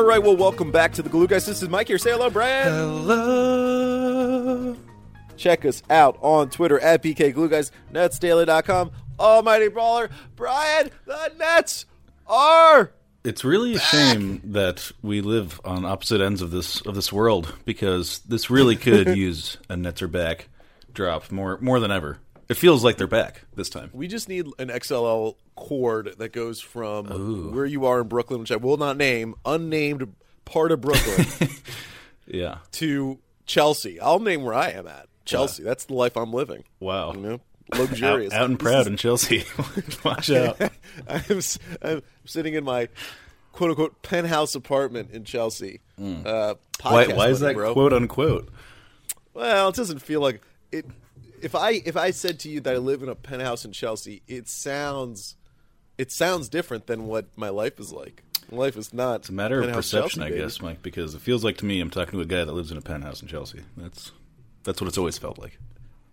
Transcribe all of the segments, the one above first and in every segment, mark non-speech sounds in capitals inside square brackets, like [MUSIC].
All right, well, welcome back to the Glue Guys. This is Mike here. Say hello, Brad. Hello. Check us out on Twitter at BK Glue Guys, NetsDaily.com. Almighty Brawler, Brian, the Nets are. It's really a shame that we live on opposite ends of this of this world because this really could [LAUGHS] use a Nets are back drop more more than ever. It feels like they're back this time. We just need an XLR cord that goes from where you are in Brooklyn, which I will not name, unnamed part of Brooklyn, [LAUGHS] Yeah. to Chelsea. I'll name where I am at. Chelsea. That's the life I'm living. Wow. You know, luxurious. out and This proud in Chelsea. [LAUGHS] Watch [LAUGHS] out. I'm, I'm sitting in my quote unquote penthouse apartment in Chelsea. Uh, Hmm. Why, why is that bro. quote unquote? Well, it doesn't feel like it. If I if I said to you that I live in a penthouse in Chelsea, it sounds it sounds different than what my life is like. My life is not. It's a matter of perception, Chelsea, I guess, Mike, because it feels like to me I'm talking to a guy that lives in a penthouse in Chelsea. That's that's what it's always felt like.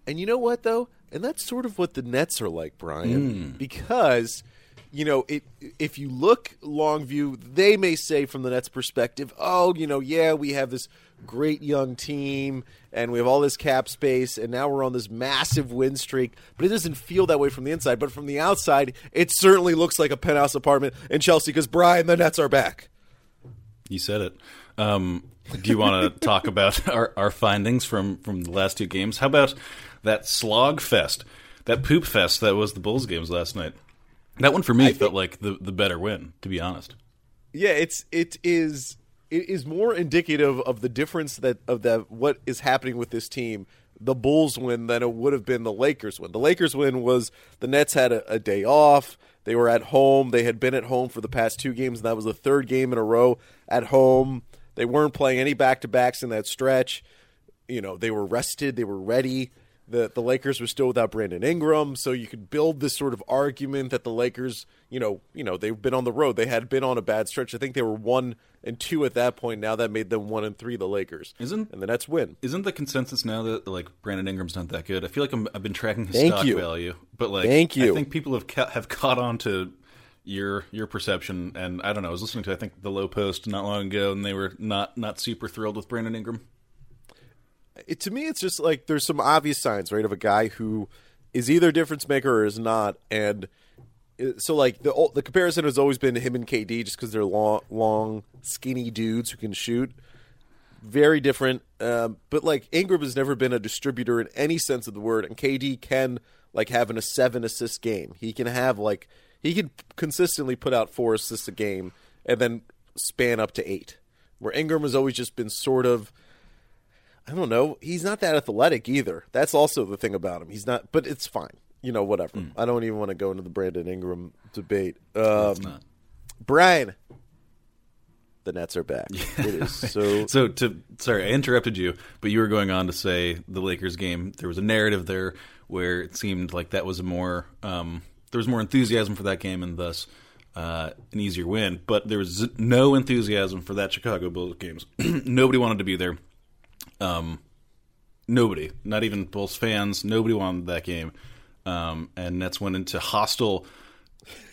And you know what though? And that's sort of what the Nets are like, Brian. Hmm. Because you know, it, if you look long view, they may say from the Nets' perspective, "Oh, you know, yeah, we have this great young team and we have all this cap space and now we're on this massive win streak." But it doesn't feel that way from the inside. But from the outside, it certainly looks like a penthouse apartment in Chelsea because Brian, the Nets are back. You said it. Um, do you want to talk about [LAUGHS] our, our findings from, from the last two games? How about that slog fest, that poop fest that was the Bulls games last night? That one for me felt like the, the better win, to be honest. Yeah, it's it is it is more indicative of the difference that of that what is happening with this team. The Bulls win than it would have been the Lakers win. The Lakers win was the Nets had a, a day off. They were at home. They had been at home for the past two games, and that was the third game in a row at home. They weren't playing any back to backs in that stretch. You know, they were rested. They were ready. The the Lakers were still without Brandon Ingram, so you could build this sort of argument that the Lakers, you know, you know, they've been on the road. They had been on a bad stretch. I think they were one and two at that point. Now that made them one and three. The Lakers, Isn't- and the Nets win. Isn't the consensus now that like Brandon Ingram's not that good? I feel like I'm, I've been tracking his Thank stock you. value, but like Thank you. I think people have ca- have caught on to your your perception, and I don't know. I was listening to I think the Lowe Post not long ago, and they were not not super thrilled with Brandon Ingram. It, to me, it's just like there's some obvious signs, right, of a guy who is either a difference maker or is not, and uh, so like the the comparison has always been him and KD, just because they're long, long, skinny dudes who can shoot. Very different, um, but like Ingram has never been a distributor in any sense of the word, and KD can like having a seven assist game. He can have like he could consistently put out four assists a game, and then span up to eight. Where Ingram has always just been sort of I don't know. He's not that athletic either. That's also the thing about him. He's not, but it's fine. You know, whatever. I don't even want to go into the Brandon Ingram debate. Um, It's not. Brian, the Nets are back. [LAUGHS] It is so. [LAUGHS] So to sorry, I interrupted you, but you were going on to say the Lakers game. There was a narrative there where it seemed like that was a more um, there was more enthusiasm for that game, and thus uh, an easier win. But there was no enthusiasm for that Chicago Bulls games. [CLEARS THROAT] Nobody wanted to be there. Um, nobody, not even Bulls fans. Nobody wanted that game. Um, and Nets went into hostile,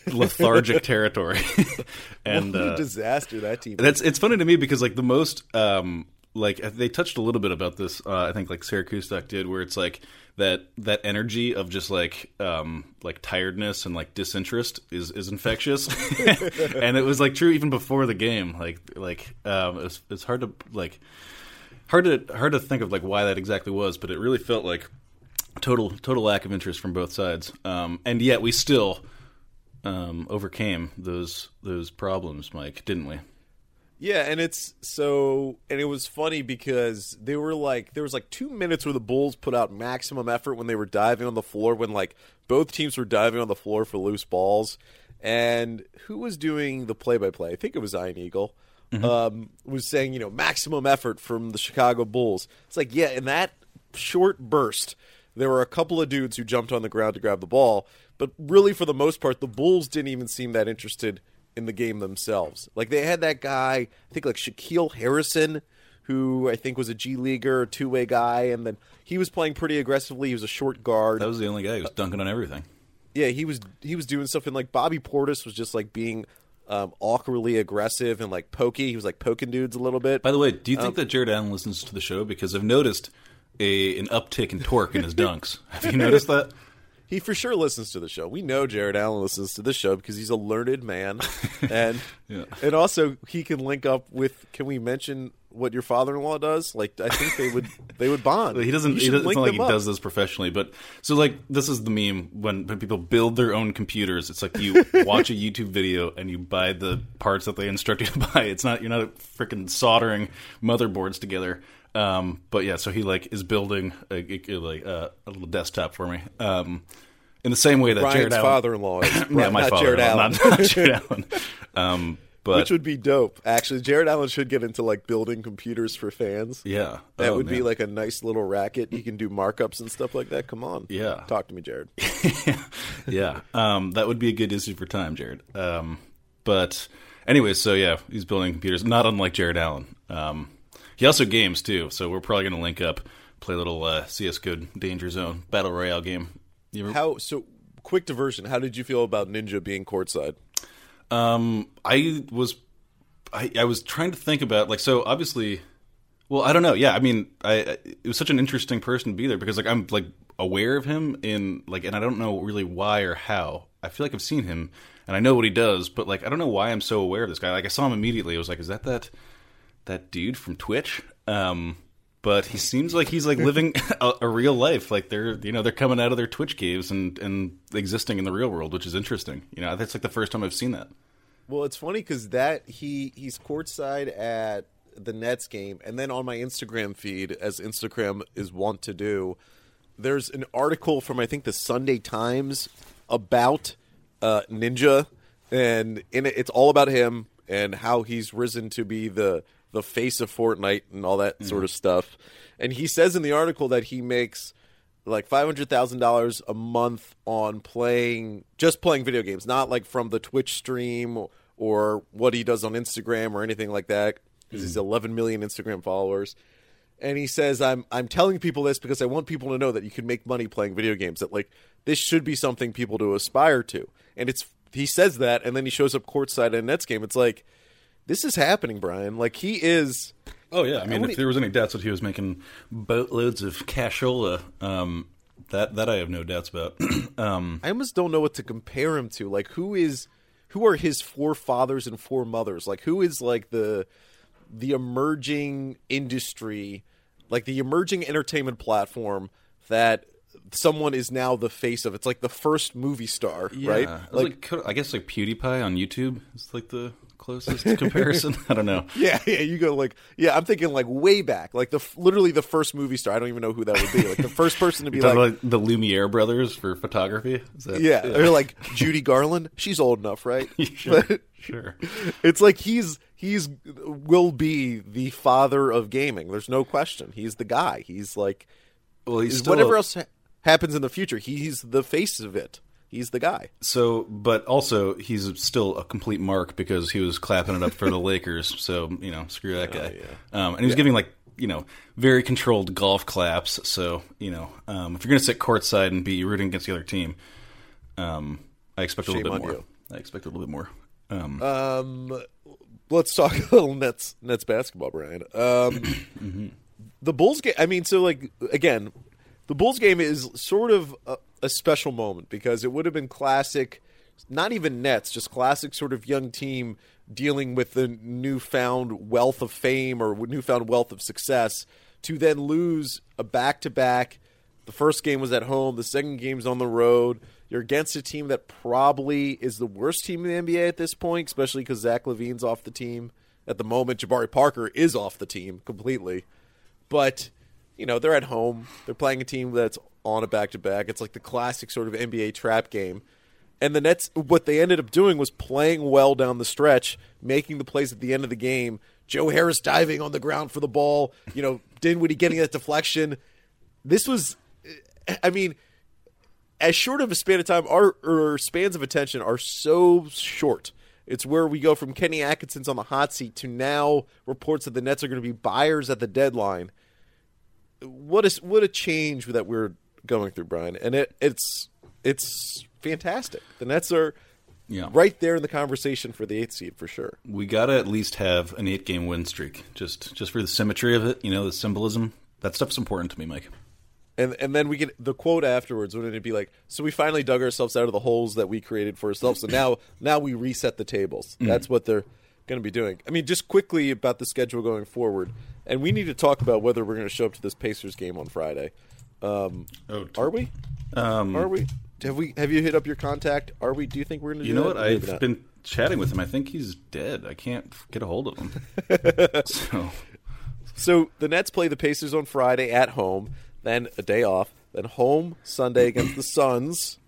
lethargic [LAUGHS] territory. [LAUGHS] and what a uh, disaster that team. that's it's funny to me because like the most um like they touched a little bit about this uh, I think like Sarah Kustok did where it's like that that energy of just like um like tiredness and like disinterest is is infectious. [LAUGHS] [LAUGHS] And it was like true even before the game. Like like um it's it's hard to like hard to hard to think of like why that exactly was but it really felt like total total lack of interest from both sides. Um and yet we still um overcame those those problems Mike didn't we Yeah, and it's so, and it was funny because they were like, there was like two minutes where the Bulls put out maximum effort when they were diving on the floor, when like both teams were diving on the floor for loose balls. And who was doing the play by play? I think it was Ian Eagle. Um, was saying, you know, maximum effort from the Chicago Bulls. It's like, yeah, in that short burst, there were a couple of dudes who jumped on the ground to grab the ball, but really for the most part, the Bulls didn't even seem that interested in the game themselves. Like they had that guy, I think like Shaquille Harrison, who I think was a G leaguer, two way guy, and then he was playing pretty aggressively. He was a short guard. That was the only guy who was dunking on everything. Yeah, he was he was doing stuff, and like Bobby Portis was just like being um, awkwardly aggressive and like pokey. He was like poking dudes a little bit. By the way, do you think that Jarrett Allen listens to the show? Because I've noticed a an uptick in torque in his dunks. Have you noticed that? He for sure listens to the show. We know Jarrett Allen listens to the show because he's a learned man, [LAUGHS] and Yeah. and also he can link up with. Can we mention what your father-in-law does? Like I think they would [LAUGHS] they would bond. He doesn't. He doesn't it's not like he up. does this professionally, but so like this is the meme when, when people build their own computers. It's like you [LAUGHS] watch a YouTube video and you buy the parts that they instruct you to buy. It's not you're not freaking soldering motherboards together. Um, but yeah, so he like is building a, like uh, a little desktop for me. Um, in the same way that Brian's Jarrett Allen, father-in-law is [LAUGHS] yeah, my not father, Jarrett Allen. not, not Jared [LAUGHS] Allen. Um, but Which would be dope. Actually, Jarrett Allen should get into like building computers for fans. yeah, That Oh, would be like a nice little racket. You can do markups and stuff like that. Come on. Yeah. Talk to me, Jared. [LAUGHS] yeah, um, that would be a good issue for time, Jared. Um, but anyways, so yeah, he's building computers, not unlike Jarrett Allen. Um, he also games too, so we're probably going to link up, play a little uh, CS:GO Danger Zone battle royale game. Ever- How so quick diversion. How did you feel about Ninja being courtside? Um, I was, I, I was trying to think about like so obviously. Well, I don't know. Yeah, I mean, I I- it was such an interesting person to be there because like I'm like aware of him in like, and I don't know really why or how. I feel like I've seen him and I know what he does, but like I don't know why I'm so aware of this guy. Like I saw him immediately. I was like, is that that that dude from Twitch? Um, but he seems like he's like living [LAUGHS] a, a real life. Like they're you know they're coming out of their Twitch caves and and existing in the real world, which is interesting. You know, that's like the first time I've seen that. Well, it's funny because that he he's courtside at the Nets game, and then on my Instagram feed, as Instagram is wont to do, there's an article from I think the Sunday Times about uh, Ninja, and in it, it's all about him and how he's risen to be the the face of Fortnite and all that sort mm-hmm. of stuff. And he says in the article that he makes like five hundred thousand dollars a month on playing just playing video games, not like from the Twitch stream or what he does on Instagram or anything like that. Because he's mm. eleven million Instagram followers, and he says, "I'm I'm telling people this because I want people to know that you can make money playing video games. That like this should be something people to aspire to." And it's he says that, and then he shows up courtside at a Nets game. It's like this is happening, Brian. Like he is. Oh yeah, I mean, if there was any doubts that he was making boatloads of cashola, um, that that I have no doubts about. [CLEARS THROAT] um, I almost don't know what to compare him to. Like who is who are his forefathers and foremothers? Like who is like the the emerging industry, like the emerging entertainment platform that someone is now the face of. It's like the first movie star, right? I, was like, I guess like PewDiePie on YouTube is like the closest [LAUGHS] comparison. I don't know. [LAUGHS] yeah, yeah. You go like, yeah. I'm thinking like way back, like the literally the first movie star. I don't even know who that would be. Like the first person to [LAUGHS] be like, like the Lumiere brothers for photography. Is that, yeah, or like Judy Garland. She's old enough, right? sure, But- sure. it's like he's he's will be the father of gaming. There's no question. He's the guy. He's like Well, he's whatever a- else ha- happens in the future. He's the face of it. He's the guy. So, but also he's still a complete mark because he was clapping it up for the [LAUGHS] Lakers. So you know, screw that guy. um, and he was giving like you know very controlled golf claps. So you know, um, if you're going to sit courtside and be rooting against the other team, um, I expect a little bit more. you. I expect a little bit more. Um, Um, let's talk [LAUGHS] a little Nets Nets basketball, Brian. Um, [CLEARS THROAT] the Bulls game. I mean, so like again, the Bulls game is sort of a, a special moment because it would have been classic. Not even Nets, just classic sort of young team dealing with the newfound wealth of fame or newfound wealth of success to then lose a back to back. The first game was at home, the second game's on the road. You're against a team that probably is the worst team in the NBA at this point, especially because Zach LaVine's off the team. At the moment, Jabari Parker is off the team completely. But, you know, they're at home. They're playing a team that's on a back to back. It's like the classic sort of NBA trap game. And the Nets, what they ended up doing was playing well down the stretch, making the plays at the end of the game. Joe Harris diving on the ground for the ball, you know, [LAUGHS] Dinwiddie getting that deflection. this was, I mean, as short of a span of time, our, our spans of attention are so short. It's where we go from Kenny Atkinson's on the hot seat to now reports that the Nets are going to be buyers at the deadline. What is what a change that we're going through, Brian, and it, it's it's fantastic. The Nets are Yeah. right there in the conversation for the eighth seed for sure. We got to at least have an eight game win streak, just just for the symmetry of it. You know, the symbolism. That stuff's important to me, Mike. And and then we get the quote afterwards. Wouldn't it be like, so we finally dug ourselves out of the holes that we created for ourselves. So now [LAUGHS] now we reset the tables. Mm. That's what they're going to be doing. I mean, just quickly about the schedule going forward, and we need to talk about whether we're going to show up to this Pacers game on Friday. Um, Oh, are we? Um, Are we? Have we? Have you hit up your contact? Are we? Do you think we're going to? You know what? I've not? been chatting with him. I think he's dead. I can't get a hold of him. [LAUGHS] [LAUGHS] so So the Nets play the Pacers on Friday at home, then a day off, then home Sunday against the Suns.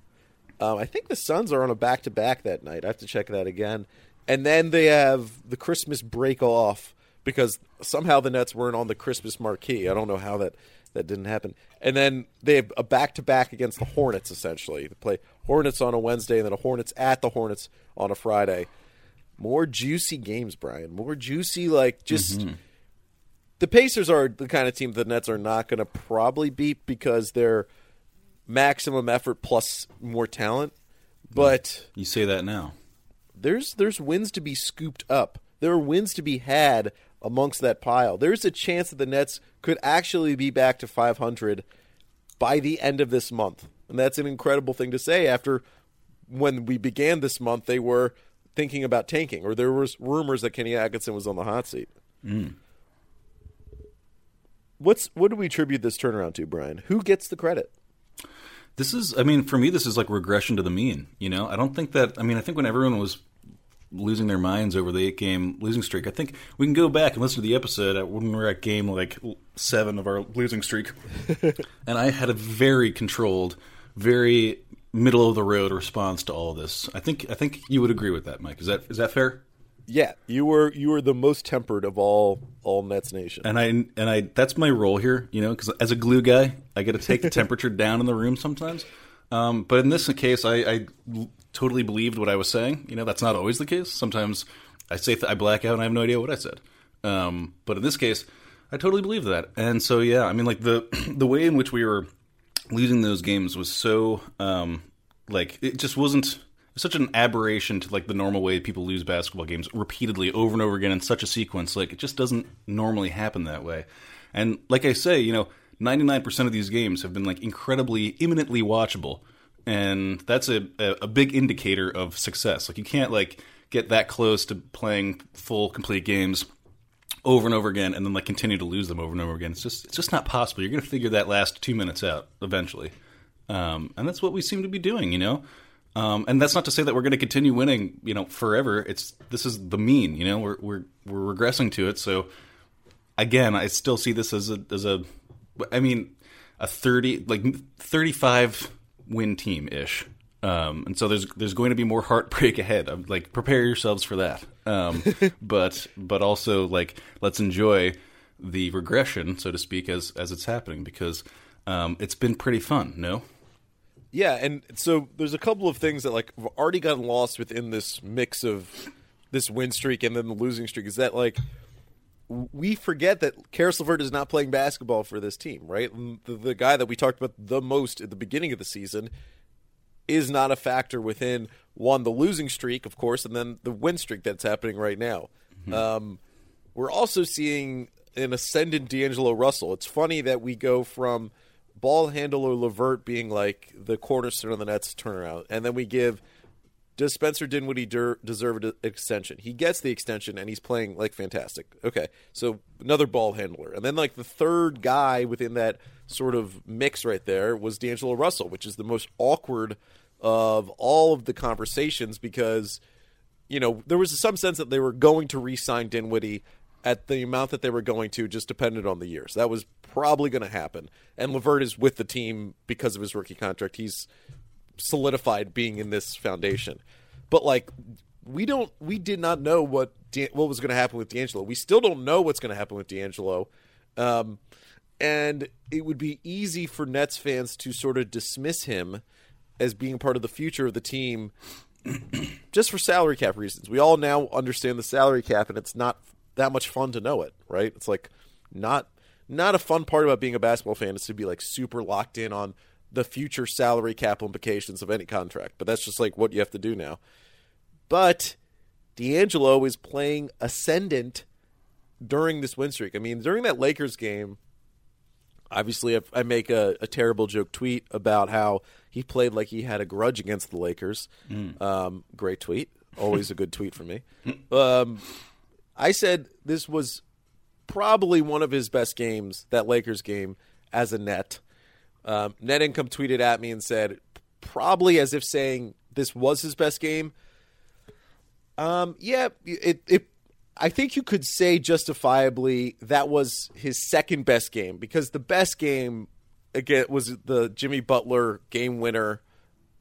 Um, I think the Suns are on a back to back that night. I have to check that again. And then they have the Christmas break off because somehow the Nets weren't on the Christmas marquee. I don't know how that, that didn't happen. And then they have a back to back against the Hornets, essentially. They play Hornets on a Wednesday and then a Hornets at the Hornets on a Friday. More juicy games, Brian. More juicy, like just mm-hmm. the Pacers are the kind of team the Nets are not going to probably beat because they're maximum effort plus more talent. But you say that now. there's there's wins to be scooped up. There are wins to be had amongst that pile. There's a chance that the Nets could actually be back to 500 by the end of this month. And that's an incredible thing to say after when we began this month they were thinking about tanking or there was rumors that Kenny Atkinson was on the hot seat. Mm. What's what do we attribute this turnaround to, Brian? Who gets the credit? This is, I mean, for me, this is like regression to the mean. You know, I don't think that. I mean, I think when everyone was losing their minds over the eight game losing streak, I think we can go back and listen to the episode at, when we were at game like seven of our losing streak, [LAUGHS] and I had a very controlled, very middle of the road response to all of this. I think I think you would agree with that, Mike. Is that is that fair? Yeah, you were you were the most tempered of all all Nets nation. and I and I that's my role here, you know, because as a glue guy, I got to take the [LAUGHS] temperature down in the room sometimes. Um, but in this case, I, I totally believed what I was saying. You know, that's not always the case. Sometimes I say th- I black out and I have no idea what I said. Um, but in this case, I totally believe that. And so yeah, I mean, like the [CLEARS THROAT] the way in which we were losing those games was so um, like it just wasn't such an aberration to like the normal way people lose basketball games repeatedly over and over again in such a sequence like it just doesn't normally happen that way and like i say you know 99% of these games have been like incredibly imminently watchable and that's a, a, big indicator of success. Like you can't like get that close to playing full complete games over and over again and then like continue to lose them over and over again. It's just it's just not possible. You're going to figure that last two minutes out eventually. Um, and that's what we seem to be doing you know? Um, and that's not to say that we're going to continue winning you know forever. It's this is the mean you know? We're we're we're regressing to it. So again i still see this as a as a i mean a 30 like 35 win team ish um, and so there's there's going to be more heartbreak [LAUGHS] ahead. I'm, like prepare yourselves for that. Um, [LAUGHS] but but also like let's enjoy the regression, so to speak, as as it's happening because um, it's been pretty fun. No, Yeah, and so there's a couple of things that like have already gotten lost within this mix of this win streak and then the losing streak. Is that like we forget that Caris LeVert is not playing basketball for this team, right? The, the guy that we talked about the most at the beginning of the season is not a factor within one the losing streak, of course, and then the win streak that's happening right now. Um, we're also seeing an ascendant D'Angelo Russell. It's funny that we go from ball handler Levert being like the cornerstone of the Nets turnaround, and then we give does Spencer Dinwiddie der- deserve an extension? He gets the extension, and he's playing like fantastic. Okay, so another ball handler, and then like the third guy within that sort of mix right there was D'Angelo Russell, which is the most awkward of all of the conversations because you know there was some sense that they were going to re-sign Dinwiddie at the amount that they were going to, just depended on the years. That was probably going to happen, and Levert is with the team because of his rookie contract. He's solidified being in this foundation. But like we don't we did not know what Da- what was going to happen with D'Angelo. We still don't know what's going to happen with D'Angelo. Um and it would be easy for Nets fans to sort of dismiss him as being part of the future of the team [CLEARS THROAT] just for salary cap reasons. We all now understand the salary cap and it's not that much fun to know it, right? It's like not not a fun part about being a basketball fan is to be like super locked in on the future salary cap implications of any contract. But that's just like what you have to do now. But D'Angelo is playing ascendant during this win streak. I mean, during that Lakers game, obviously I, I make a, a, terrible joke tweet about how he played like he had a grudge against the Lakers. Mm. Um, great tweet, always a good tweet for me. [LAUGHS] Um, I said this was probably one of his best games, that Lakers game, as a net. Um, net income tweeted at me and said, probably as if saying this was his best game. Um, yeah, it, it I think you could say justifiably that was his second best game because the best game again was the Jimmy Butler game winner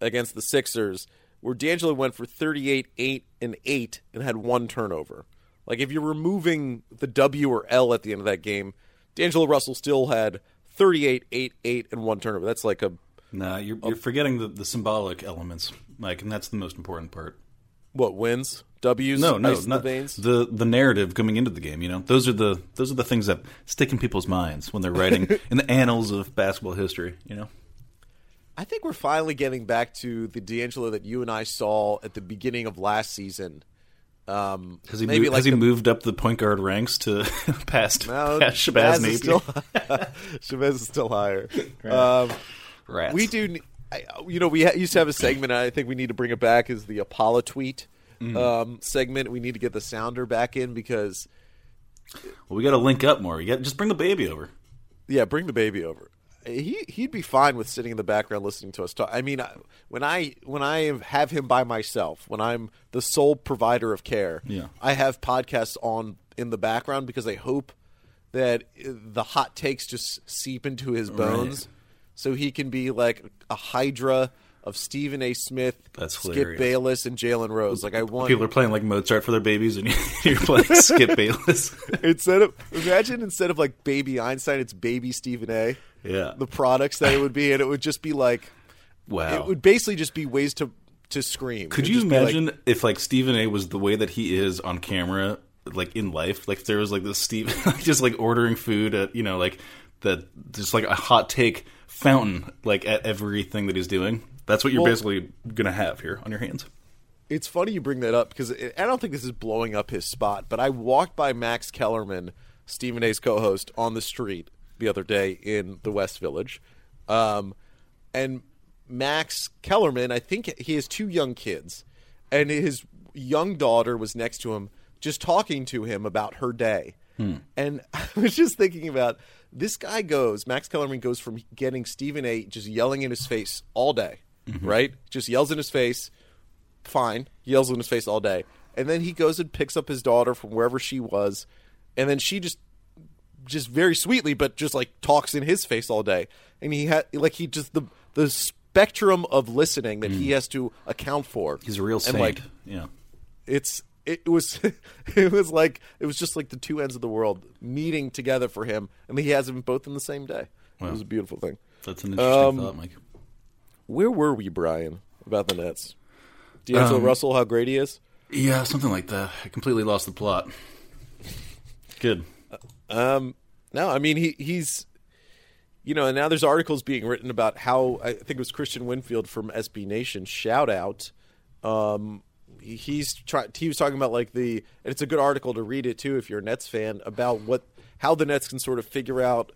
against the Sixers, where D'Angelo went for 38, 8, and 8 and had one turnover. Like if you're removing the W or L at the end of that game, D'Angelo Russell still had 38, 8, 8, and one turnover. That's like a Nah, you're, you're forgetting the, the symbolic elements, Mike, and that's the most important part. What wins? W's? No, no, not the, the the narrative coming into the game. You know, those are the those are the things that stick in people's minds when they're writing [LAUGHS] in the annals of basketball history. You know. I think we're finally getting back to the D'Angelo that you and I saw at the beginning of last season. Um, has he, maybe moved, like has he the, moved up the point guard ranks to [LAUGHS] past, no, past Shabazz Napier? Still, [LAUGHS] Shabazz is still higher. Um, Rats. We do, you know, we used to have a segment. I think we need to bring it back. Is the Apollo tweet mm. um, segment? We need to get the sounder back in because. Well, we got to link up more. We got just bring the baby over. Yeah, bring the baby over. He he'd be fine with sitting in the background listening to us talk. I mean, when I when I have him by myself, when I'm the sole provider of care, yeah. I have podcasts on in the background because I hope that the hot takes just seep into his bones. Right so he can be like a Hydra of Stephen A. Smith, That's Skip hilarious. Bayless, and Jalen Rose. Like I want people are playing like Mozart for their babies, and [LAUGHS] you're playing Skip [LAUGHS] Bayless instead of imagine instead of like Baby Einstein, it's Baby Stephen A. Yeah, the products that it would be, and it would just be like, wow, it would basically just be ways to to scream. Could you imagine like, if like Stephen A. was the way that he is on camera, like in life? Like if there was like this Steve, [LAUGHS] just like ordering food at you know like that, just like a hot take fountain like at everything that he's doing. That's what you're well, basically going to have here on your hands. It's funny you bring that up because I don't think this is blowing up his spot, but I walked by Max Kellerman, Stephen A's co-host, on the street the other day in the West Village, um, and Max Kellerman, I think he has two young kids, and his young daughter was next to him, just talking to him about her day. Hmm. And [LAUGHS] I was just thinking about this guy goes, Max Kellerman goes from getting Stephen A. just yelling in his face all day, mm-hmm. right? Just yells in his face, fine, yells in his face all day. And then he goes and picks up his daughter from wherever she was, and then she just just very sweetly, but just like talks in his face all day. And he had like he just the the spectrum of listening that mm. he has to account for. He's a real saint. And like, yeah, it's it was [LAUGHS] it was like it was just like the two ends of the world meeting together for him, and he has them both in the same day. Wow. It was a beautiful thing. That's an interesting um, thought, Mike. Where were we, Brian, about the Nets? D'Angelo um, Russell, how great he is. Yeah, something like that. I completely lost the plot. Good. Um, no, I mean he he's, you know, and now there's articles being written about how I think it was Christian Winfield from SB Nation. Shout out. Um, he's try, he was talking about like the and it's a good article to read it too if you're a Nets fan about what how the Nets can sort of figure out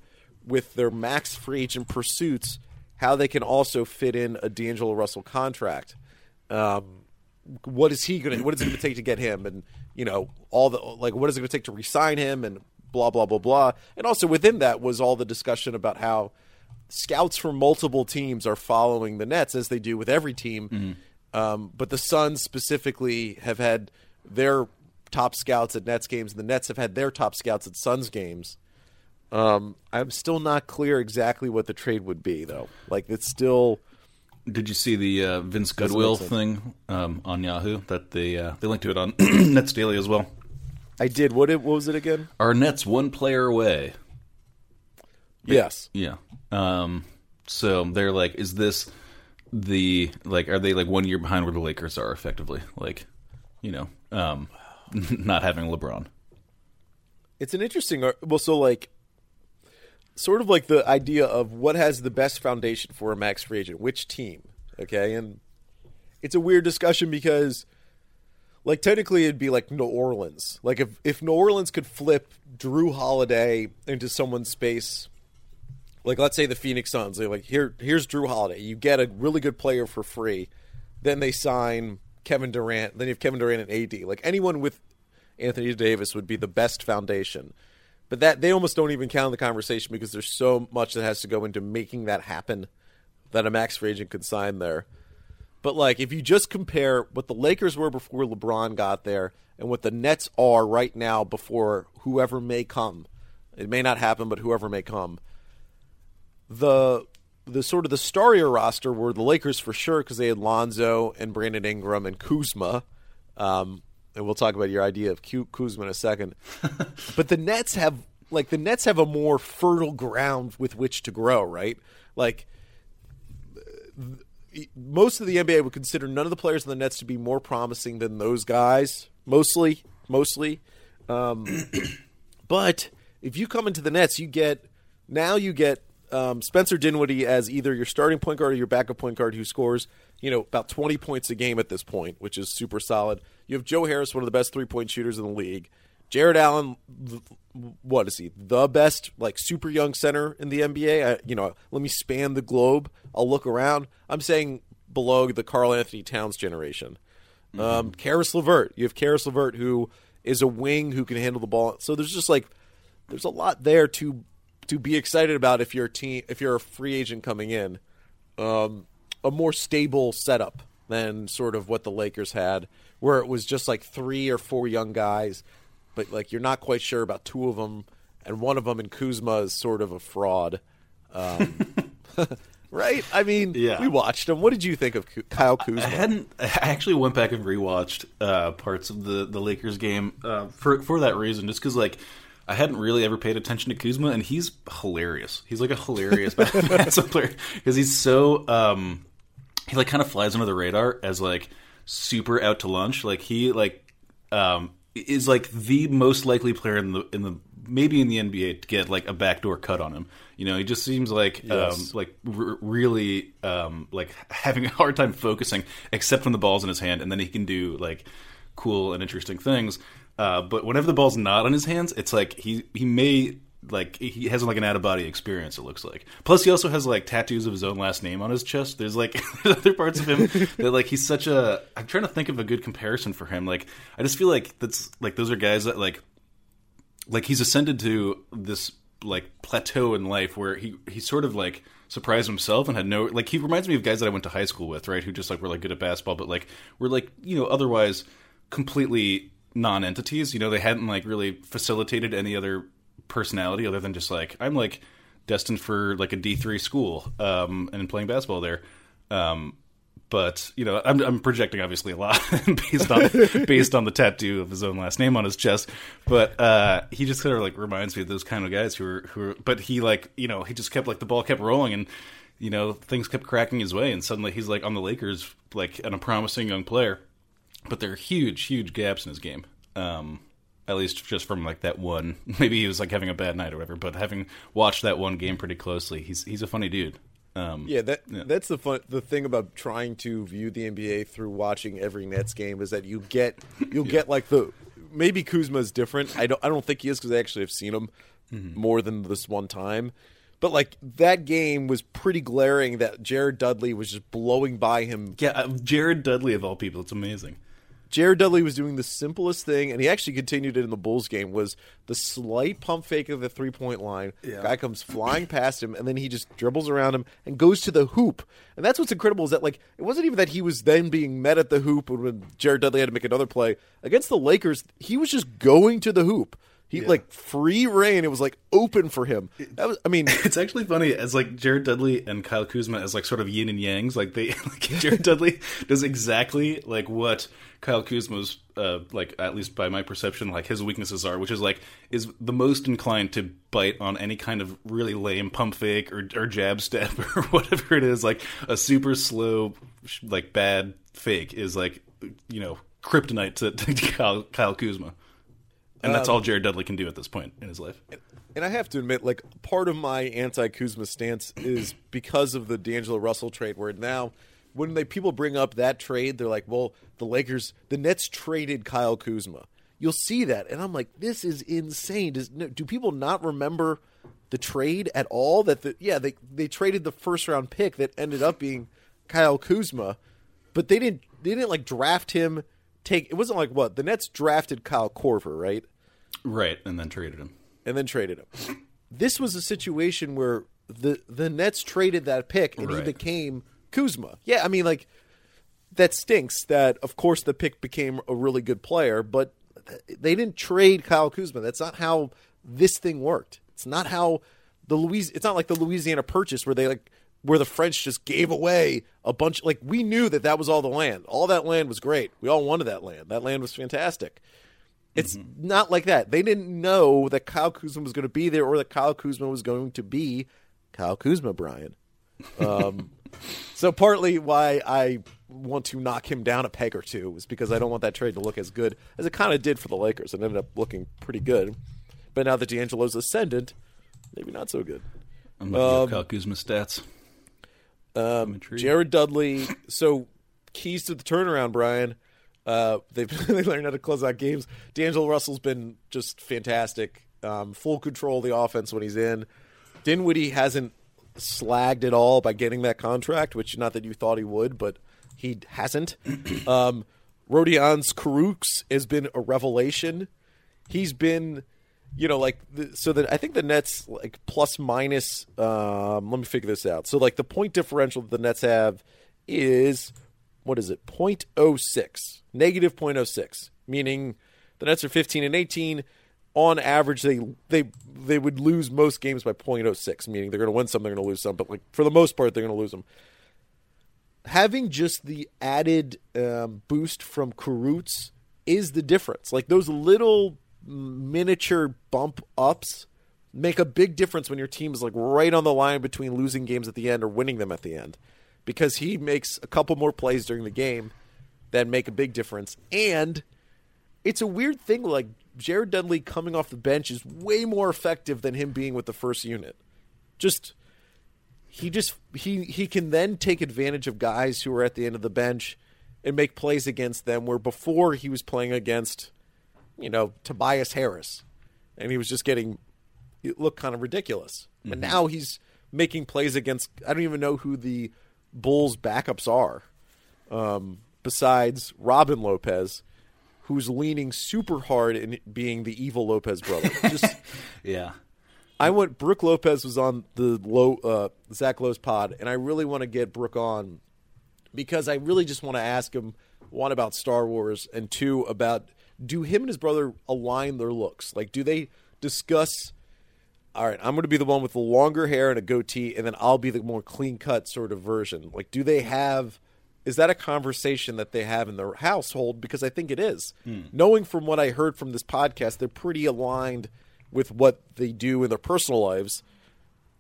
with their max free agent pursuits how they can also fit in a D'Angelo Russell contract. Um, what is he going to what is it going to take to get him and you know all the like what is it going to take to resign him and blah blah blah blah and also within that was all the discussion about how scouts from multiple teams are following the Nets as they do with every team. Mm-hmm um, but the Suns specifically have had their top scouts at Nets games, and the Nets have had their top scouts at Suns games. Um, I'm still not clear exactly what the trade would be, though. Like it's still. Did you see the uh, Vince Goodwill thing um, on Yahoo? That they uh, they linked to it on [CLEARS THROAT] Nets Daily as well. I did. What it, what was it again? Our Nets one player away. Yes. Yeah. Um. So they're like, is this the like? Are they like one year behind where the Lakers are effectively? Like, you know, um, [LAUGHS] not having LeBron. It's an interesting. Well, so like, sort of like the idea of what has the best foundation for a max free agent, which team? Okay, and it's a weird discussion because, like, technically it'd be like New Orleans. Like, if if New Orleans could flip Jrue Holiday into someone's space, like let's say the Phoenix Suns, they're like, here here's Jrue Holiday. You get a really good player for free, then they sign Kevin Durant. Then you have Kevin Durant and AD. Like anyone with Anthony Davis would be the best foundation. But that they almost don't even count in the conversation because there's so much that has to go into making that happen that a max free agent could sign there. But like if you just compare what the Lakers were before LeBron got there and what the Nets are right now before whoever may come. It may not happen, but whoever may come. The the sort of the starrier roster were the Lakers for sure because they had Lonzo and Brandon Ingram and Kuzma. Um, and we'll talk about your idea of Ku- Kuzma in a second. [LAUGHS] but the Nets have like the Nets have a more fertile ground with which to grow, right? Like most of the NBA would consider none of the players in the Nets to be more promising than those guys. Mostly, mostly. Um, [CLEARS THROAT] but if you come into the Nets, you get now you get um, Spencer Dinwiddie as either your starting point guard or your backup point guard who scores you know about 20 points a game at this point, which is super solid. You have Joe Harris, one of the best three point shooters in the league. Jarrett Allen, what is he? The best like super young center in the NBA. I, you know, let me span the globe. I'll look around. I'm saying below the Carl Anthony Towns generation. Um, Caris LeVert. You have Caris LeVert who is a wing who can handle the ball. So there's just like there's a lot there to to be excited about if you're a team if you're a free agent coming in. Um, a more stable setup than sort of what the Lakers had, where it was just like three or four young guys, but like you're not quite sure about two of them, and one of them in Kuzma is sort of a fraud. Um, [LAUGHS] right? I mean, Yeah. we watched him. What did you think of Kyle Kuzma? I hadn't. I actually went back and rewatched uh, parts of the the Lakers game uh, for for that reason, just because like I hadn't really ever paid attention to Kuzma, and he's hilarious. He's like a hilarious [LAUGHS] basketball [LAUGHS] player because he's so um, he like kind of flies under the radar as like super out to lunch. Like he like um, is like the most likely player in the in the maybe in the NBA to get like a backdoor cut on him. You know, he just seems like um, like r- really um, like having a hard time focusing, except when the ball's in his hand, and then he can do like cool and interesting things. Uh, but whenever the ball's not in his hands, it's like he he may like he has like an out of body experience. It looks like. Plus, he also has like tattoos of his own last name on his chest. There's like [LAUGHS] other parts of him [LAUGHS] that like he's such a. I'm trying to think of a good comparison for him. Like I just feel like that's like those are guys that like like he's ascended to this like plateau in life where he he sort of like surprised himself and had no like he reminds me of guys that I went to high school with, right? Who just like were like good at basketball, but like were like you know otherwise completely non-entities. You know, they hadn't like really facilitated any other personality other than just like I'm like destined for like a D three school um, and playing basketball there. Um, but you know, I'm, I'm projecting obviously a lot [LAUGHS] based on [LAUGHS] based on the tattoo of his own last name on his chest. But uh, he just kind of like reminds me of those kind of guys who are who. Are, but he like you know he just kept like the ball kept rolling and you know things kept cracking his way and suddenly he's like on the Lakers like and a promising young player. But there are huge huge gaps in his game. Um, at least just from like that one. [LAUGHS] Maybe he was like having a bad night or whatever. But having watched that one game pretty closely, he's he's a funny dude. Um, Yeah, that that's the fun. The thing about trying to view the NBA through watching every Nets game is that you get you'll [LAUGHS] get like the maybe Kuzma's different. I don't I don't think he is because I actually have seen him more than this one time. But like that game was pretty glaring that Jared Dudley was just blowing by him. Yeah, uh, Jared Dudley of all people, it's amazing. Jared Dudley was doing the simplest thing, and he actually continued it in the Bulls game. Was the slight pump fake of the three point line? Yeah. Guy comes flying past him, and then he just dribbles around him and goes to the hoop. And that's what's incredible is that like it wasn't even that he was then being met at the hoop when Jared Dudley had to make another play against the Lakers. He was just going to the hoop. He like free reign. It was like open for him. That was. I mean, [LAUGHS] It's actually funny as like Jared Dudley and Kyle Kuzma as like sort of yin and yangs. Like they, [LAUGHS] like Jared Dudley does exactly like what Kyle Kuzma's, uh, like at least by my perception, like his weaknesses are, which is like is the most inclined to bite on any kind of really lame pump fake or, or jab step [LAUGHS] or whatever it is. Like a super slow, like bad fake is like you know kryptonite to, to Kyle, Kyle Kuzma. And that's all um, Jared Dudley can do at this point in his life. and I have to admit, like part of my anti Kuzma stance is because of the D'Angelo Russell trade. Where now, when they people bring up that trade, they're like, "Well, the Lakers, the Nets traded Kyle Kuzma." You'll see that, and I'm like, "This is insane." Does no, do people not remember the trade at all? That the yeah they they traded the first round pick that ended up being Kyle Kuzma, but they didn't they didn't like draft him. Take it wasn't like what the Nets drafted Kyle Korver, right? Right, and then traded him. and then traded him. This was a situation where the the Nets traded that pick and he became Kuzma. Yeah, I mean like that stinks that of course the pick became a really good player, but they didn't trade Kyle Kuzma. That's not how this thing worked. It's not how the Louis it's not like the Louisiana purchase where they like where the French just gave away a bunch like we knew that that was all the land. All that land was great. We all wanted that land. That land was fantastic. It's not like that. They didn't know that Kyle Kuzma was going to be there or that Kyle Kuzma was going to be Kyle Kuzma, Brian. Um, [LAUGHS] so partly why I want to knock him down a peg or two is because I don't want that trade to look as good as it kind of did for the Lakers. It ended up looking pretty good. But now that D'Angelo's ascendant, maybe not so good. I'm looking up Kyle Kuzma stats. Um. Jared Dudley. So keys to the turnaround, Brian. Uh, they've [LAUGHS] they learned how to close out games. D'Angelo Russell's been just fantastic. Um, full control of the offense when he's in. Dinwiddie hasn't slagged at all by getting that contract, which not that you thought he would, but he hasn't. [CLEARS THROAT] um, Rodions Kurucs has been a revelation. He's been, you know, like the, so that I think the Nets like plus minus. Um, let me figure this out. So like the point differential that the Nets have is what is it? 0.06, negative 0.06, meaning the Nets are 15 and 18. On average, they they they would lose most games by 0.06, meaning they're going to win some, they're going to lose some, but like for the most part, they're going to lose them having just the added um, boost from Kurucs is the difference. Like those little miniature bump ups make a big difference when your team is like right on the line between losing games at the end or winning them at the end. Because he makes a couple more plays during the game that make a big difference. And it's a weird thing like Jared Dudley coming off the bench is way more effective than him being with the first unit. Just he just he he can then take advantage of guys who are at the end of the bench and make plays against them where before he was playing against you know Tobias Harris and he was just getting it looked kind of ridiculous. But mm-hmm. now he's making plays against I don't even know who the Bulls backups are. Um, besides Robin Lopez who's leaning super hard in being the evil Lopez brother. [LAUGHS] Just Yeah. I went. Brooke Lopez was on the low uh, Zach Lowe's pod, and I really want to get Brooke on because I really just want to ask him one about Star Wars and two about do him and his brother align their looks? Like, do they discuss? All right, I'm going to be the one with the longer hair and a goatee, and then I'll be the more clean cut sort of version. Like, do they have? Is that a conversation that they have in their household? Because I think it is. Knowing from what I heard from this podcast, they're pretty aligned with what they do in their personal lives.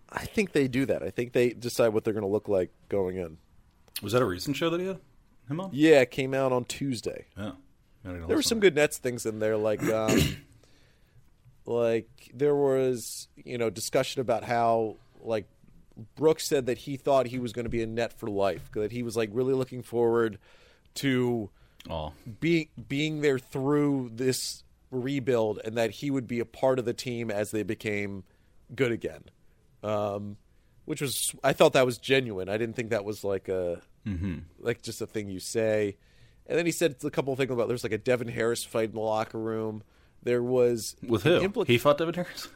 I think they do that. I think they decide what they're going to look like going in. Was that a recent show that he had him on? Yeah, it came out on Tuesday. Yeah. There were some good Nets things in there, like um, like there was you know discussion about how like Brooks said that he thought he was going to be a net for life, that he was like really looking forward to Oh, being being there through this rebuild, and that he would be a part of the team as they became good again. Um, which was I thought that was genuine. I didn't think that was like a like just a thing you say. And then he said a couple of things about there's like a Devin Harris fight in the locker room. There was with who? he fought David Harris.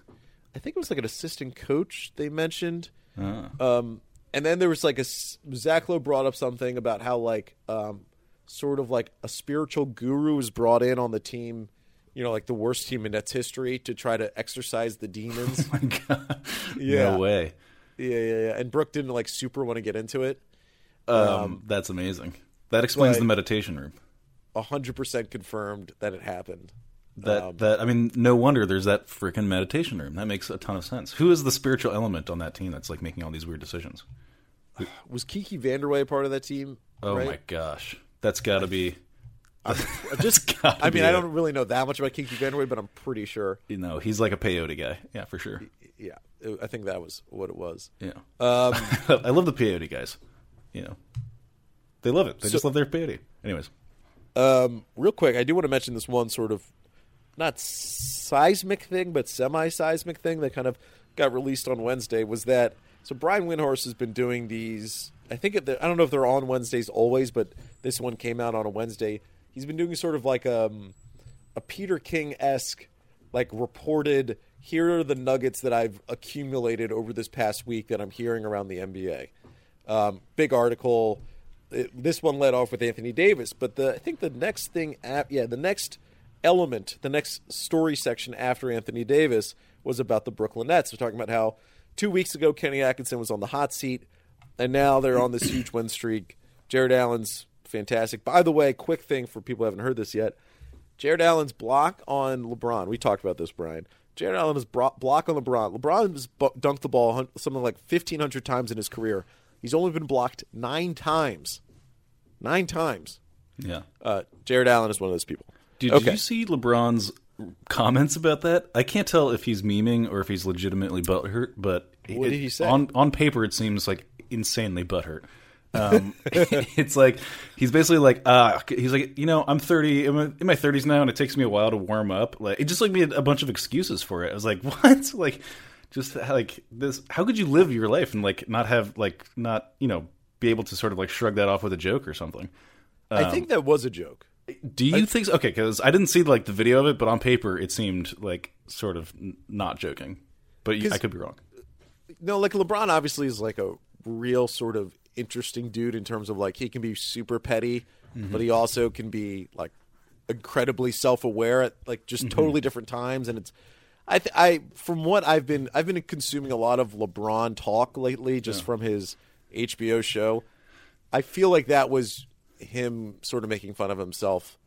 I think it was like an assistant coach they mentioned. Ah. Um, and then there was like a Zach Lowe brought up something about how like um, sort of like a spiritual guru was brought in on the team you know, like the worst team in Nets history to try to exercise the demons. [LAUGHS] My God. Yeah. No way. yeah, yeah, yeah. And Brooke didn't like super want to get into it. Um, that's amazing. That explains the meditation room. hundred percent confirmed that it happened. That Um, that I mean, no wonder there's that freaking meditation room. That makes a ton of sense. Who is the spiritual element on that team that's like making all these weird decisions? Was Kiki VanDeWeghe part of that team? Oh right? my gosh, that's got to be. I'm [LAUGHS] just, I mean, I don't really know that much about Kiki VanDeWeghe, but I'm pretty sure. You know, he's like a peyote guy. Yeah, for sure. Yeah, I think that was what it was. Yeah, Um, [LAUGHS] I love the peyote guys. You know, they love it. They So- just love their peyote. Anyways, Um, real quick, I do want to mention this one sort of not seismic thing, but semi-seismic thing that kind of got released on Wednesday was that so Brian Windhorst has been doing these. I think I don't know if they're on Wednesdays always, but this one came out on a Wednesday. He's been doing sort of like um, a Peter King esque, like reported. Here are the nuggets that I've accumulated over this past week that I'm hearing around the NBA. Um, big article. It, this one led off with Anthony Davis, but the I think the next thing, ap- yeah, the next element, the next story section after Anthony Davis was about the Brooklyn Nets. We're talking about how two weeks ago Kenny Atkinson was on the hot seat, and now they're on this huge win streak. Jarrett Allen's fantastic. By the way, quick thing for people who haven't heard this yet: Jarrett Allen's block on LeBron. We talked about this, Brian. Jarrett Allen's bro- block on LeBron. LeBron has dunked the ball something like fifteen hundred times in his career. He's only been blocked nine times. Nine times. yeah. Uh, Jarrett Allen is one of those people. Dude, okay. did you see LeBron's comments about that? I can't tell if he's memeing or if he's legitimately butthurt, but What it- did he say? On on paper, it seems like insanely butthurt. Um, [LAUGHS] it's like he's basically like, ah, he's like, you know, I'm 30, I'm in my 30s now, and it takes me a while to warm up. Like, it just like made a bunch of excuses for it. I was like, [LAUGHS] what? Like, just like this. How could you live your life and like not have like not you know be able to sort of like shrug that off with a joke or something? I think that was a joke. Do you think so? Okay, because I didn't see like the video of it, but on paper it seemed like sort of n- not joking. But I could be wrong. No, like LeBron obviously is like a real sort of interesting dude in terms of like he can be super petty, mm-hmm. but he also can be like incredibly self-aware at like just mm-hmm. totally different times and it's I th- I from what I've been I've been consuming a lot of LeBron talk lately just from his HBO show. I feel like that was him sort of making fun of himself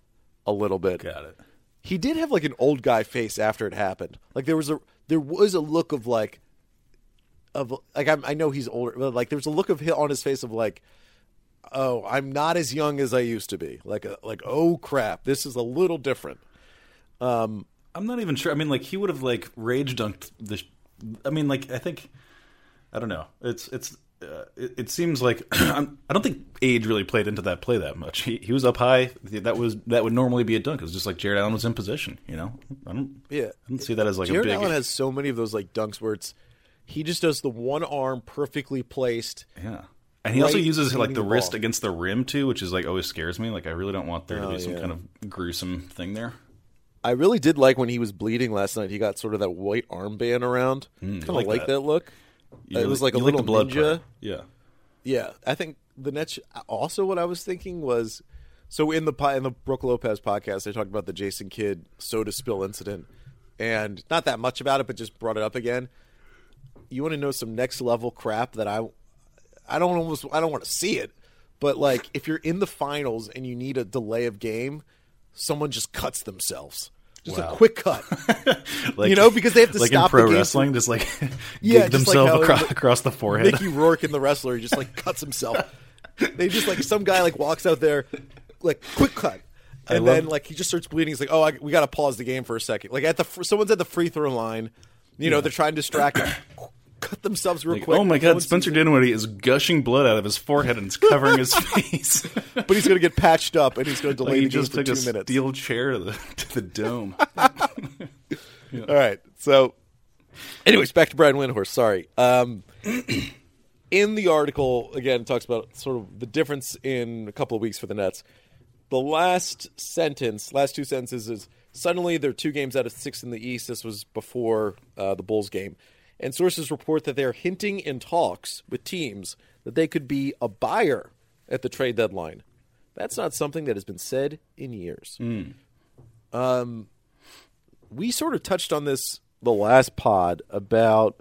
a little bit. Got it. He did have like an old guy face after it happened. Like there was a there was a look of like of like I'm, I know he's older, but like there's a look of on his face of like, oh, I'm not as young as I used to be. Like a, like oh crap, this is a little different. Um, I'm not even sure. I mean, like he would have like rage dunked the. sh- I mean, like I think I don't know. It's it's. Uh, it, it seems like [CLEARS THROAT] I'm, I don't think age really played into that play that much. He, he was up high. That was that would normally be a dunk. It was just like Jarrett Allen was in position. You know, I don't. Yeah. I don't see that as like Jarrett a big. Allen has so many of those like dunks where it's he just does the one arm perfectly placed. Yeah. And he also uses like the the wrist against the rim too, which is like always scares me. Like I really don't want there to Oh, be some yeah. kind of gruesome thing there. I really did like when he was bleeding last night. He got sort of that white armband around. kind of like like, that. that. look. You it really- was like a little blood ninja. part. Yeah. Yeah, I think the Nets. Also, what I was thinking was, so in the in the Brooke Lopez podcast, they talked about the Jason Kidd soda spill incident, and not that much about it, but just brought it up again. You want to know some next level crap that I, I don't almost I don't want to see it, but like if you're in the finals and you need a delay of game, someone just cuts themselves. Just Wow. a quick cut. Like, [LAUGHS] You know, because they have to like stop in pro the game wrestling, just like [LAUGHS] Yeah, just like themselves how across, the- across the forehead. Mickey Rourke in the wrestler he just like cuts himself. They just like some guy like walks out there, like quick cut, and love- then like he just starts bleeding. He's like, "Oh, I, we got to pause the game for a second. Like at the someone's at the free throw line, you know, they're trying to distract [CLEARS THROAT] him. Cut themselves real Like, quick. oh my god, Spencer. Dinwiddie is gushing blood out of his forehead and it's covering his [LAUGHS] face. but he's gonna get patched up and he's gonna delay like he game just took a minutes. steel chair to the to the dome. [LAUGHS] All right. So, anyways, back to Brian Windhorst. Sorry. Um, in the article, again, it talks about sort of the difference in a couple of weeks for the Nets. The last sentence, last two sentences is suddenly they're two games out of six in the East. This was before uh, the Bulls game. And sources report that they're hinting in talks with teams that they could be a buyer at the trade deadline. That's not something that has been said in years. Um, we sort of touched on this the last pod about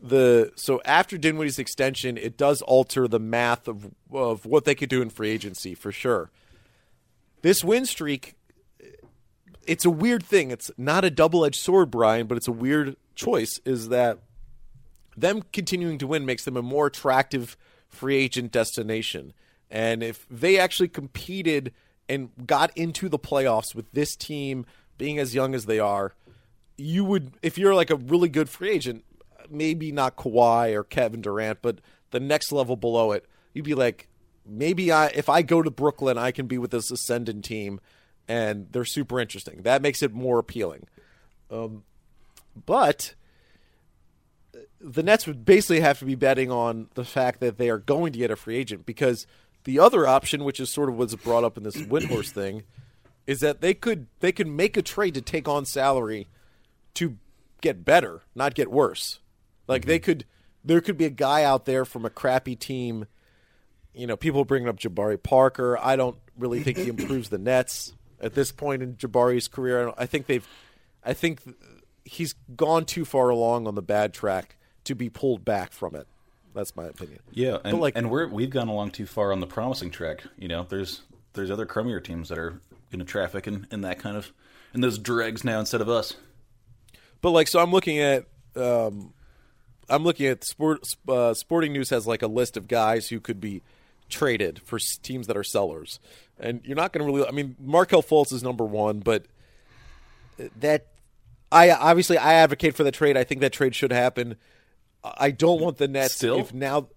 the so after Dinwiddie's extension, it does alter the math of of what they could do in free agency for sure. This win streak, it's a weird thing. It's not a double edged sword, Brian, but it's a weird choice. Is that them continuing to win makes them a more attractive free agent destination, and if they actually competed and got into the playoffs with this team being as young as they are, you would if you're like a really good free agent, maybe not Kawhi or Kevin Durant, but the next level below it, you'd be like, maybe I if I go to Brooklyn, I can be with this ascendant team, and they're super interesting. That makes it more appealing. Um, but the Nets would basically have to be betting on the fact that they are going to get a free agent because the other option, which is sort of what's brought up in this Windhorst thing, is that they could they could make a trade to take on salary to get better, not get worse. Like they could there could be a guy out there from a crappy team. You know, people bringing up Jabari Parker. I don't really think he improves the Nets at this point in Jabari's career. I, don't- I think they've I think he's gone too far along on the bad track to be pulled back from it. That's my opinion. Yeah, and, like- and we're we've gone along too far on the promising track. You know, there's there's other crummier teams that are to traffic in, in that kind of in those dregs now instead of us. But like, so I'm looking at, um, I'm looking at sport. Uh, Sporting News has like a list of guys who could be traded for teams that are sellers, and you're not going to really. I mean, Markelle Fultz is number one, but that I obviously I advocate for the trade. I think that trade should happen. I don't want the Nets Still? if now.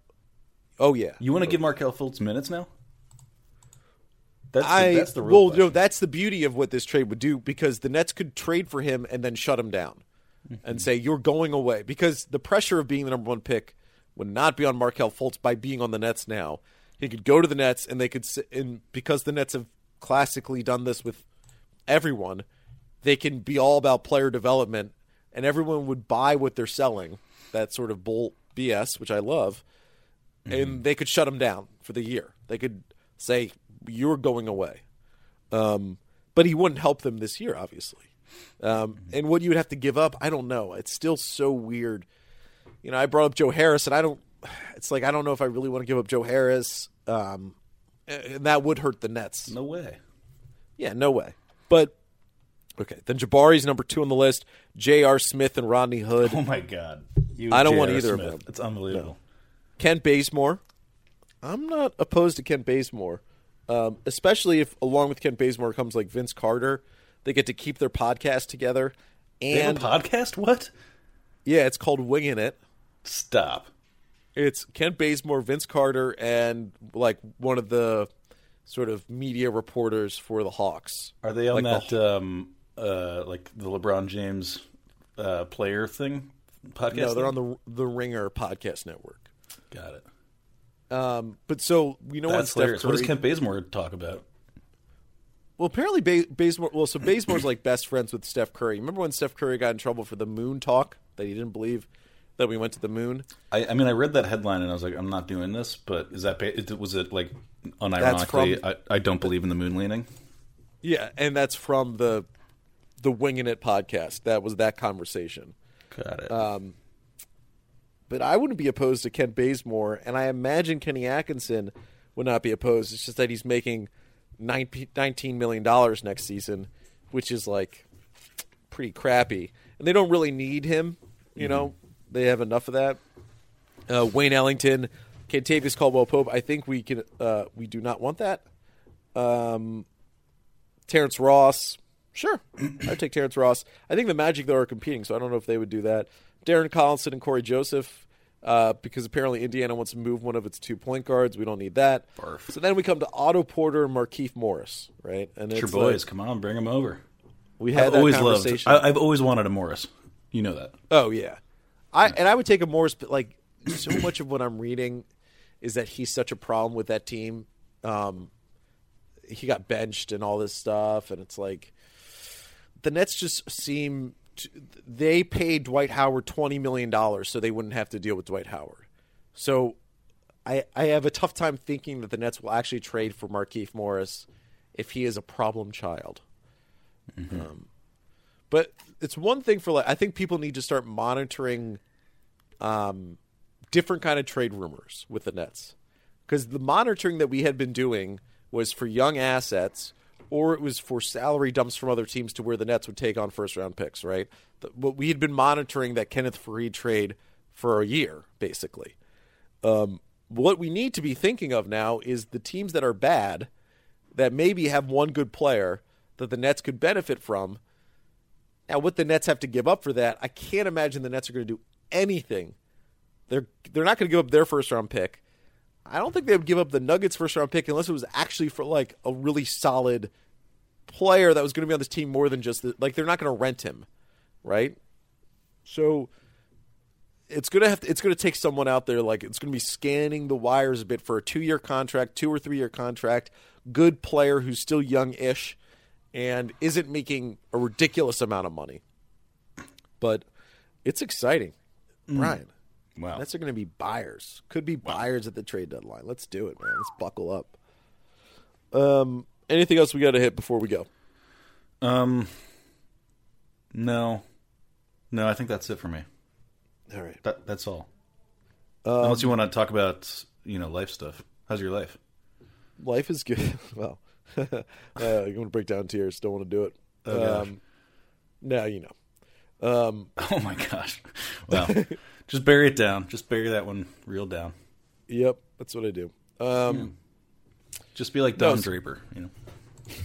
Oh yeah, You want to give Markelle Fultz minutes now? That's the, I that's the well, question. no, that's the beauty of what this trade would do because the Nets could trade for him and then shut him down Mm-hmm. and say you're going away because the pressure of being the number one pick would not be on Markelle Fultz by being on the Nets now. He could go to the Nets and they could and because the Nets have classically done this with everyone, they can be all about player development and everyone would buy what they're selling. That sort of bull BS, which I love and they could shut him down for the year. They could say you're going away, um, but he wouldn't help them this year, obviously. Um, and what you would have to give up, I don't know. It's still so weird. You know, I brought up Joe Harris, and I don't. It's like I don't know if I really want to give up Joe Harris, um, and that would hurt the Nets. no way. Yeah, no way. But okay, then Jabari's number two on the list. J.R. Smith and Rodney Hood. Oh my god, you I don't want either of them. It's unbelievable. Kent Bazemore. I'm not opposed to Kent Bazemore, um, especially if along with Kent Bazemore comes like Vince Carter. They get to keep their podcast together, and podcast? What? yeah, it's called Winging It. Stop. It's Kent Bazemore, Vince Carter, and like one of the sort of media reporters for the Hawks. Are they on Like the that um uh like the LeBron James uh player thing podcast? No, they're thing? on the the Ringer podcast network. Got it. Um, but so you know That's Steph hilarious. What does Kent Bazemore talk about? Well, apparently ba- Bazemore. Well, so Bazemore's like best friends with Steph Curry. Remember when Steph Curry got in trouble for the moon talk that he didn't believe that we went to the moon? I, I mean, I read that headline and I was like, I'm not doing this. But is that ba- was it like unironically? from- I, I don't believe in the moon landing. Yeah, and that's from the the Winging It podcast. That was that conversation. Got it. Um, but I wouldn't be opposed to Kent Bazemore, and I imagine Kenny Atkinson would not be opposed. It's just that he's making $19 million next season, which is like pretty crappy. And they don't really need him. You mm-hmm. know, they have enough of that. Uh, Wayne Ellington, Kentavious Caldwell Pope. I think we can. Uh, we do not want that. Um, Terrence Ross. Sure, I'd take Terrence Ross. I think the Magic though are competing, so I don't know if they would do that. Darren Collison and Cory Joseph, uh, because apparently Indiana wants to move one of its two point guards. We don't need that. Barf. So then we come to Otto Porter and Markieff Morris, right? And It's your boys. like- Come on, bring them over. we had I've always loved. I, I've always wanted a Morris. You know that. Oh yeah, I and I would take a Morris, but like so much of what I'm reading is that he's such a problem with that team. Um, he got benched and all this stuff, and it's like the Nets just seem to, they paid Dwight Howard twenty million dollars so they wouldn't have to deal with Dwight Howard. So I I have a tough time thinking that the Nets will actually trade for Markieff Morris if he is a problem child. Um, But it's one thing for like I think people need to start monitoring um different kind of trade rumors with the Nets. Cuz the monitoring that we had been doing was for young assets or it was for salary dumps from other teams to where the Nets would take on first round picks, right? What we had been monitoring that Kenneth Faried trade for a year basically. Um what we need to be thinking of now is the teams that are bad that maybe have one good player that the Nets could benefit from. Now, what the Nets have to give up for that, I can't imagine the Nets are going to do anything. They're they're not going to give up their first round pick. I don't think they would give up the Nuggets first round pick unless it was actually for like a really solid player that was going to be on this team more than just the, like they're not going to rent him, right? So it's gonna have to, it's gonna take someone out there like it's gonna be scanning the wires a bit for a two year contract, two or three year contract, good player who's still young ish and isn't making a ridiculous amount of money. But it's exciting. Brian. Wow. Nets are gonna be buyers. Could be buyers at the trade deadline. Let's do it, man. Let's buckle up. Um anything else we gotta hit before we go? Um, no, no, I think that's it for me. All right. That that's all. Um, Unless you want to talk about you know life stuff. How's your life? life is good. [LAUGHS] Well, [LAUGHS] uh, you want to break down tears? Don't want to do it. Oh, um, now you know. Um, [LAUGHS] Oh my gosh! Well, just bury it down. Just bury that one real down. yep, that's what I do. Um, Just be like Don it's- Draper. You know. [LAUGHS]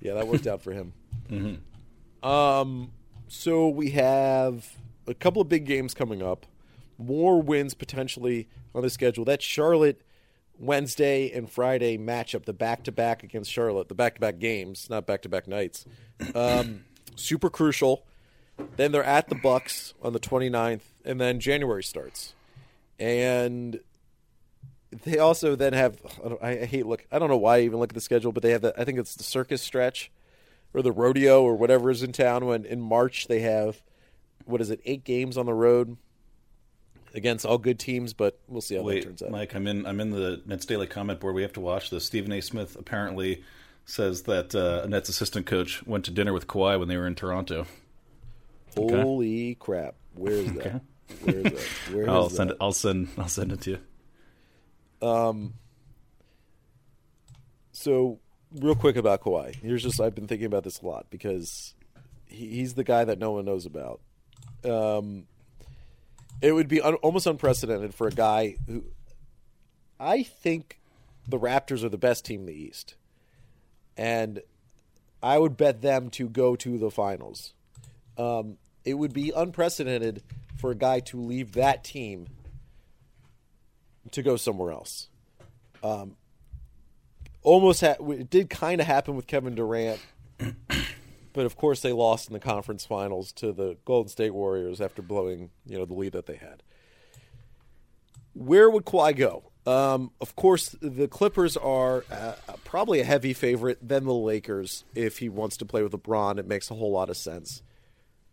yeah, that worked out for him. Mm-hmm. Um, so we have a couple of big games coming up. More wins potentially on the schedule. That Charlotte Wednesday and Friday matchup, the back to back against Charlotte, the back to back games, not back to back nights. Um, super crucial. Then they're at the Bucks on the 29th, and then January starts. And they also then have I, I hate look I don't know why I even look at the schedule, but they have the I think it's the circus stretch or the rodeo or whatever is in town when in March they have what is it, eight games on the road against all good teams, but we'll see how that turns out. Mike, I'm in. I'm in the Nets Daily comment board. We have to watch this. Stephen A. Smith apparently says that uh, a Nets assistant coach went to dinner with Kawhi when they were in Toronto. okay. Holy crap. Where is that? Okay. Where is that? [LAUGHS] Where is I'll that? send it. I'll send. I'll send it to you. Um. So, real quick about Kawhi. Here's just I've been thinking about this a lot because he, he's the guy that no one knows about. Um, it would be un, almost unprecedented for a guy who I think the Raptors are the best team in the East, and I would bet them to go to the finals. Um, it would be unprecedented for a guy to leave that team to go somewhere else. Almost ha- it did kind of happen with Kevin Durant, but of course they lost in the conference finals to the Golden State Warriors after blowing you know the lead that they had. Where would Kawhi go? Um, of course, the Clippers are uh, probably a heavy favorite. Then the Lakers, if he wants to play with LeBron, it makes a whole lot of sense.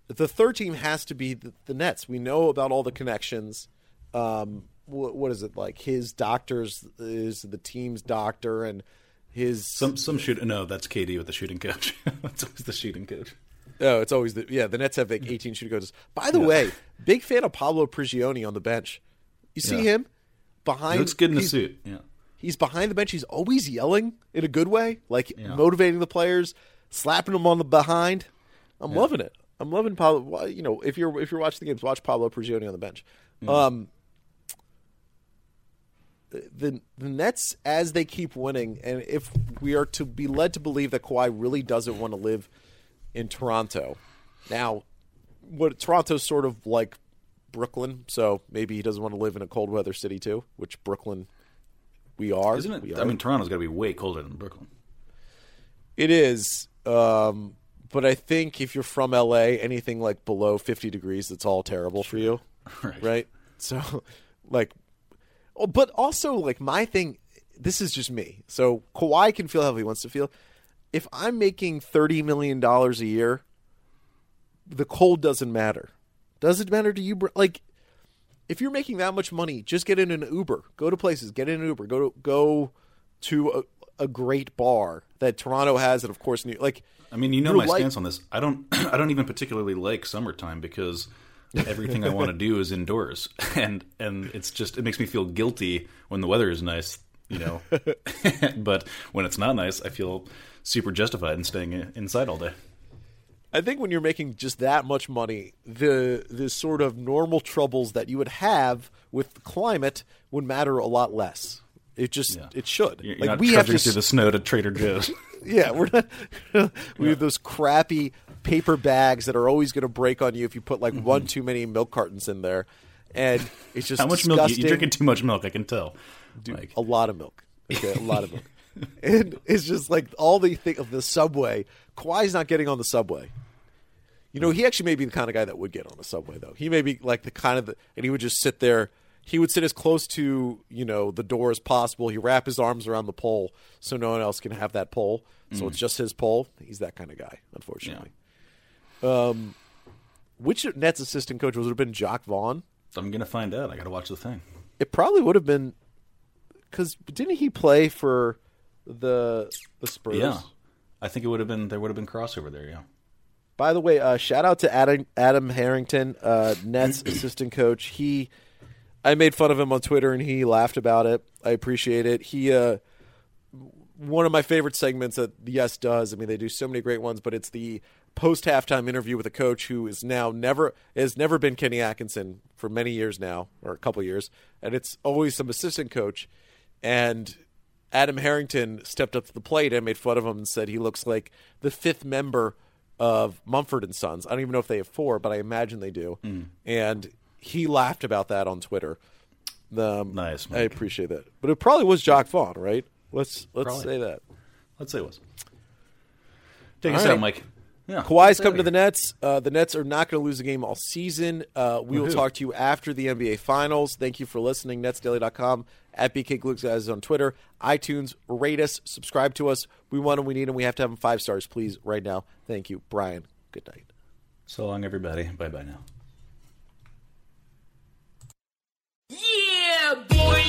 The third team has to be the, the Nets. We know about all the connections. Um, what, what is it like? His doctors is the team's doctor, and his Some some shoot. No, that's KD with the shooting coach. [LAUGHS] that's always the shooting coach. Oh, it's always the yeah. The Nets have like 18 shooting coaches. By the way, big fan of Pablo Prigioni on the bench. You see Yeah. him behind. He looks good in a he's, suit. Yeah. He's behind the bench. He's always yelling in a good way, like Yeah. motivating the players, slapping them on the behind. I'm loving it. I'm loving Pablo. You know, if you're if you're watching the games, watch Pablo Prigioni on the bench. Um, the the Nets as they keep winning, and if we are to be led to believe that Kawhi really doesn't want to live in Toronto, now what Toronto's sort of like Brooklyn, so maybe he doesn't want to live in a cold weather city too, which Brooklyn we are. Isn't it? are. I mean, Toronto's got to be way colder than Brooklyn. It is. Um, but I think if you're from LA, anything like below 50 degrees, it's all terrible for you. [LAUGHS] Right. Right. So, like, Oh, but also, like, my thing, this is just me. So, Kawhi can feel how he wants to feel. If I'm making $30 million a year, the cold doesn't matter. Does it matter to you? Like, if you're making that much money, just get in an Uber. Go to places. Get in an Uber. Go to go to a, a great bar that Toronto has, and of course, New, like I mean, you know my stance on this. I don't. [CLEARS THROAT] I don't even particularly like summertime because everything I want to do is indoors, [LAUGHS] and and it's just it makes me feel guilty when the weather is nice, you know. [LAUGHS] but when it's not nice, I feel super justified in staying inside all day. I think when you're making just that much money, the the sort of normal troubles that you would have with the climate would matter a lot less. It just Yeah. it should. You're, like not we have to through the snow to Trader Joe's. [LAUGHS] Yeah, we're not. we have those crappy paper bags that are always going to break on you if you put like one too many milk cartons in there, and it's just Mm-hmm. How much milk? you, you're drinking too much milk. I can tell. Like, a lot of milk. Okay, a lot of milk. [LAUGHS] and it's just like all the thing of the subway. Kawhi's not getting on the subway. You know, he actually may be the kind of guy that would get on the subway, though. He may be like the kind of, the, and he would just sit there. He would sit as close to you know the door as possible. He wrap his arms around the pole so no one else can have that pole. So it's just his pole. He's that kind of guy, unfortunately. Um, which Nets assistant coach was it? Have been Jacque Vaughn? I'm gonna find out. I got to watch the thing. It probably would have been because didn't he play for the the Spurs? Yeah, I think it would have been. There would have been crossover there. Yeah. By the way, uh, shout out to Adam Adam Harrington, uh, Nets [CLEARS THROAT] assistant coach. He, I made fun of him on Twitter and he laughed about it. I appreciate it. He, uh, one of my favorite segments that the Yes does. I mean, they do so many great ones, but it's the post halftime interview with a coach who is now never has never been Kenny Atkinson for many years now, or a couple years, and it's always some assistant coach. And Adam Harrington stepped up to the plate and made fun of him and said he looks like the fifth member of Mumford and Sons. I don't even know if they have four, but I imagine they do. And he laughed about that on Twitter. Um, Nice, I appreciate that. But it probably was Jacque Vaughn, right? Let's let's Probably. say that. Let's say it was. Take All us right. out, Mike. Yeah. Kawhi's Get come to the. Nets. Uh, the Nets are not going to lose a game all season. Uh, we will talk to you after the NBA Finals. Thank you for listening. NetsDaily.com, at BK Glue Guys on Twitter, iTunes. Rate us, subscribe to us. We want them, we need them. We have to have them five stars, please, right now. Thank you. Brian, good night. So long, everybody. Bye bye now. Yeah, boy.